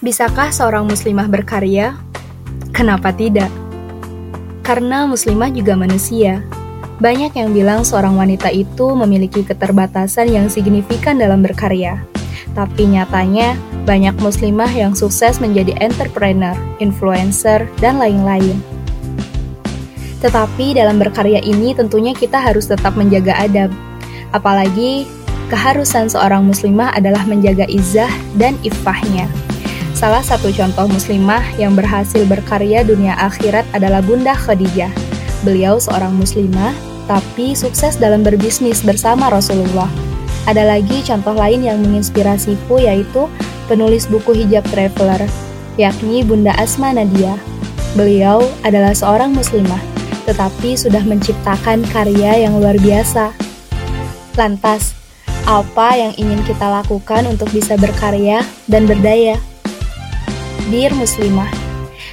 Bisakah seorang muslimah berkarya? Kenapa tidak? Karena muslimah juga manusia. Banyak yang bilang seorang wanita itu memiliki keterbatasan yang signifikan dalam berkarya. Tapi nyatanya, banyak muslimah yang sukses menjadi entrepreneur, influencer, dan lain-lain. Tetapi dalam berkarya ini tentunya kita harus tetap menjaga adab. Apalagi keharusan seorang muslimah adalah menjaga izah dan ifahnya. Salah satu contoh muslimah yang berhasil berkarya dunia akhirat adalah Bunda Khadijah. Beliau seorang muslimah, tapi sukses dalam berbisnis bersama Rasulullah. Ada lagi contoh lain yang menginspirasiku yaitu penulis buku hijab traveler, yakni Bunda Asma Nadia. Beliau adalah seorang muslimah, tetapi sudah menciptakan karya yang luar biasa. Lantas, apa yang ingin kita lakukan untuk bisa berkarya dan berdaya? Dear muslimah,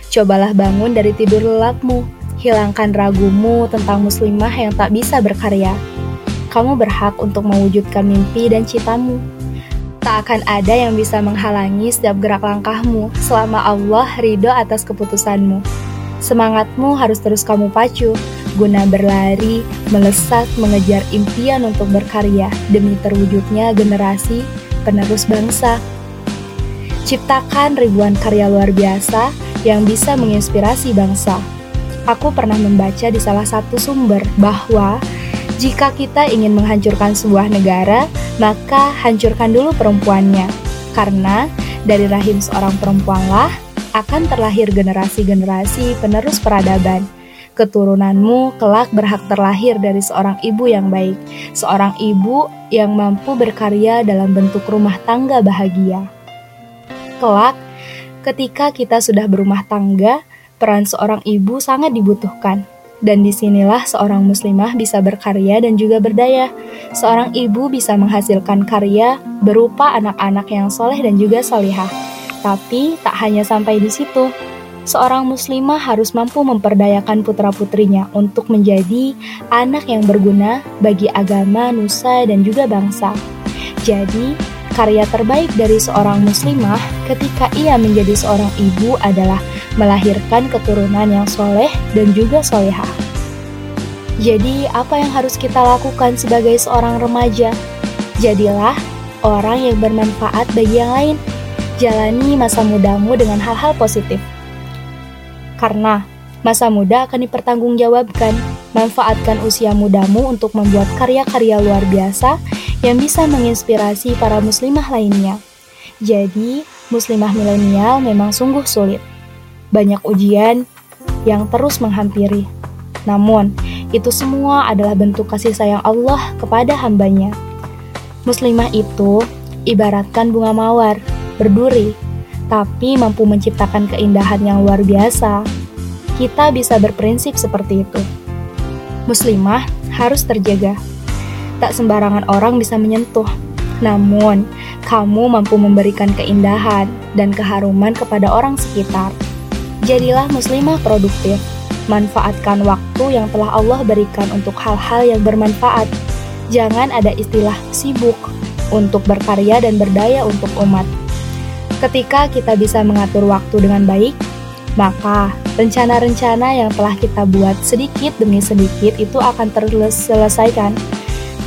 cobalah bangun dari tidur lelapmu, hilangkan ragumu tentang muslimah yang tak bisa berkarya. Kamu berhak untuk mewujudkan mimpi dan citamu. Tak akan ada yang bisa menghalangi setiap gerak langkahmu selama Allah ridho atas keputusanmu. Semangatmu harus terus kamu pacu, guna berlari, melesat, mengejar impian untuk berkarya demi terwujudnya generasi penerus bangsa. Ciptakan ribuan karya luar biasa yang bisa menginspirasi bangsa. Aku pernah membaca di salah satu sumber bahwa jika kita ingin menghancurkan sebuah negara, maka hancurkan dulu perempuannya. Karena dari rahim seorang perempuanlah akan terlahir generasi-generasi penerus peradaban. Keturunanmu kelak berhak terlahir dari seorang ibu yang baik, seorang ibu yang mampu berkarya dalam bentuk rumah tangga bahagia. Kelak, ketika kita sudah berumah tangga, peran seorang ibu sangat dibutuhkan. Dan di sinilah seorang muslimah bisa berkarya dan juga berdaya. Seorang ibu bisa menghasilkan karya berupa anak-anak yang soleh dan juga solihah. Tapi tak hanya sampai di situ, seorang muslimah harus mampu memperdayakan putra-putrinya untuk menjadi anak yang berguna bagi agama, nusa, dan juga bangsa. Jadi, Karya terbaik dari seorang muslimah ketika ia menjadi seorang ibu adalah melahirkan keturunan yang soleh dan juga solehah. Jadi, apa yang harus kita lakukan sebagai seorang remaja? Jadilah orang yang bermanfaat bagi yang lain. Jalani masa mudamu dengan hal-hal positif. Karena masa muda akan dipertanggungjawabkan. Manfaatkan usia mudamu untuk membuat karya-karya luar biasa yang bisa menginspirasi para muslimah lainnya. Jadi, muslimah milenial memang sungguh sulit. Banyak ujian yang terus menghampiri. Namun, itu semua adalah bentuk kasih sayang Allah kepada hambanya. Muslimah itu ibaratkan bunga mawar, berduri, tapi mampu menciptakan keindahan yang luar biasa. Kita bisa berprinsip seperti itu. Muslimah harus terjaga tak sembarangan orang bisa menyentuh. Namun, kamu mampu memberikan keindahan dan keharuman kepada orang sekitar. Jadilah muslimah produktif. Manfaatkan waktu yang telah Allah berikan untuk hal-hal yang bermanfaat. Jangan ada istilah sibuk untuk berkarya dan berdaya untuk umat. Ketika kita bisa mengatur waktu dengan baik, maka rencana-rencana yang telah kita buat sedikit demi sedikit itu akan terselesaikan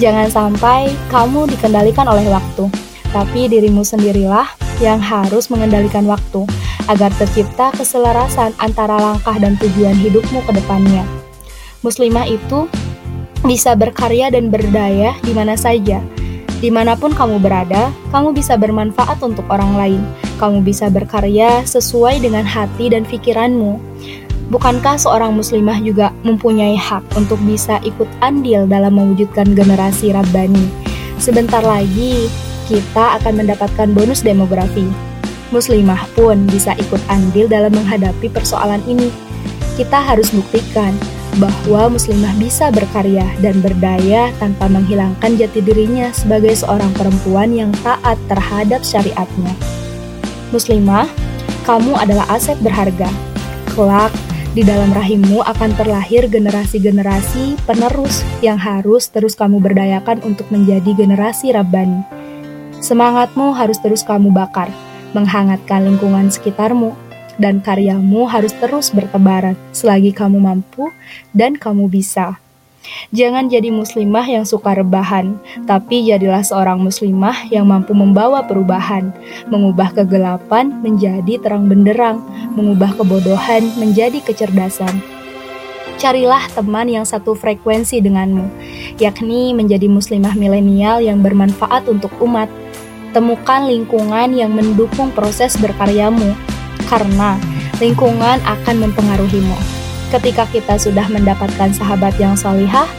Jangan sampai kamu dikendalikan oleh waktu, tapi dirimu sendirilah yang harus mengendalikan waktu agar tercipta keselarasan antara langkah dan tujuan hidupmu ke depannya. Muslimah itu bisa berkarya dan berdaya di mana saja. Di mana pun kamu berada, kamu bisa bermanfaat untuk orang lain. Kamu bisa berkarya sesuai dengan hati dan pikiranmu. Bukankah seorang muslimah juga mempunyai hak untuk bisa ikut andil dalam mewujudkan generasi Rabbani? Sebentar lagi, kita akan mendapatkan bonus demografi. Muslimah pun bisa ikut andil dalam menghadapi persoalan ini. Kita harus buktikan bahwa muslimah bisa berkarya dan berdaya tanpa menghilangkan jati dirinya sebagai seorang perempuan yang taat terhadap syariatnya. Muslimah, kamu adalah aset berharga. Kelak, di dalam rahimmu akan terlahir generasi-generasi penerus yang harus terus kamu berdayakan untuk menjadi generasi Rabbani. Semangatmu harus terus kamu bakar, menghangatkan lingkungan sekitarmu, dan karyamu harus terus bertebaran selagi kamu mampu dan kamu bisa. Jangan jadi muslimah yang suka rebahan, tapi jadilah seorang muslimah yang mampu membawa perubahan, mengubah kegelapan menjadi terang benderang, mengubah kebodohan menjadi kecerdasan. Carilah teman yang satu frekuensi denganmu, yakni menjadi muslimah milenial yang bermanfaat untuk umat. Temukan lingkungan yang mendukung proses berkaryamu, karena lingkungan akan mempengaruhimu. Ketika kita sudah mendapatkan sahabat yang solihah,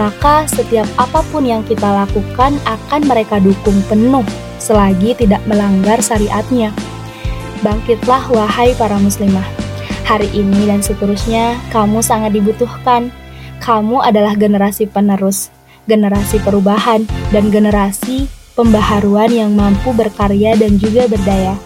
maka setiap apa pun yang kita lakukan akan mereka dukung penuh selagi tidak melanggar syariatnya. Bangkitlah wahai para muslimah. Hari ini dan seterusnya kamu sangat dibutuhkan. Kamu adalah generasi penerus, generasi perubahan, dan generasi pembaharuan yang mampu berkarya dan juga berdaya.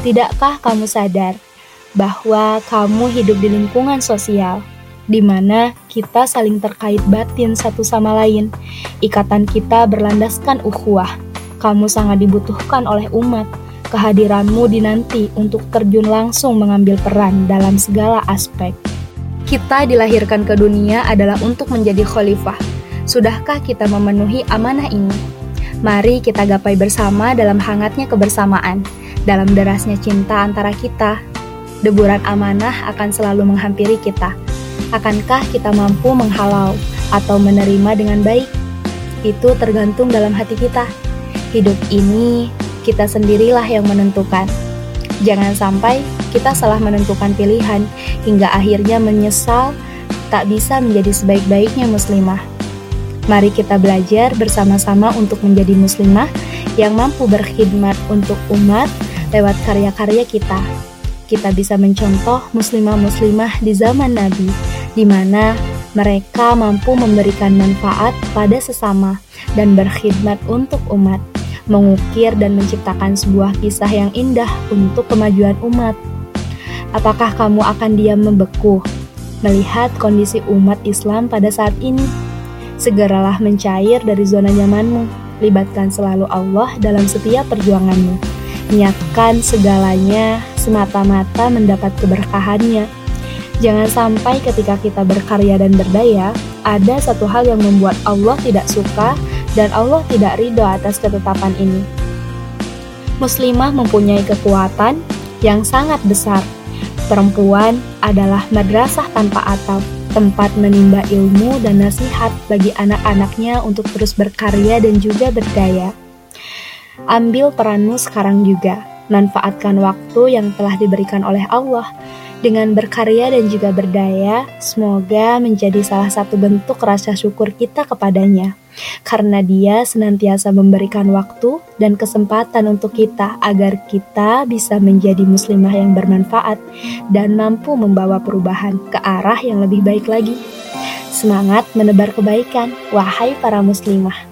Tidakkah kamu sadar bahwa kamu hidup di lingkungan sosial di mana kita saling terkait batin satu sama lain. Ikatan kita berlandaskan ukhuwah. Kamu sangat dibutuhkan oleh umat. Kehadiranmu dinanti untuk terjun langsung mengambil peran dalam segala aspek. Kita dilahirkan ke dunia adalah untuk menjadi khalifah. Sudahkah kita memenuhi amanah ini? Mari kita gapai bersama dalam hangatnya kebersamaan, dalam derasnya cinta antara kita, deburan amanah akan selalu menghampiri kita. Akankah kita mampu menghalau atau menerima dengan baik? Itu tergantung dalam hati kita. Hidup ini kita sendirilah yang menentukan. Jangan sampai kita salah menentukan pilihan hingga akhirnya menyesal tak bisa menjadi sebaik-baiknya muslimah. Mari kita belajar bersama-sama untuk menjadi muslimah yang mampu berkhidmat untuk umat lewat karya-karya kita kita bisa mencontoh muslimah-muslimah di zaman Nabi, di mana mereka mampu memberikan manfaat pada sesama dan berkhidmat untuk umat, mengukir dan menciptakan sebuah kisah yang indah untuk kemajuan umat. Apakah kamu akan diam membeku melihat kondisi umat Islam pada saat ini? Segeralah mencair dari zona nyamanmu, libatkan selalu Allah dalam setiap perjuanganmu. Niatkan segalanya semata-mata mendapat keberkahannya. Jangan sampai ketika kita berkarya dan berdaya, ada satu hal yang membuat Allah tidak suka dan Allah tidak ridho atas ketetapan ini. Muslimah mempunyai kekuatan yang sangat besar. Perempuan adalah madrasah tanpa atap, tempat menimba ilmu dan nasihat bagi anak-anaknya untuk terus berkarya dan juga berdaya. Ambil peranmu sekarang juga Manfaatkan waktu yang telah diberikan oleh Allah dengan berkarya dan juga berdaya, semoga menjadi salah satu bentuk rasa syukur kita kepadanya. Karena dia senantiasa memberikan waktu dan kesempatan untuk kita agar kita bisa menjadi muslimah yang bermanfaat dan mampu membawa perubahan ke arah yang lebih baik lagi. Semangat menebar kebaikan, wahai para muslimah.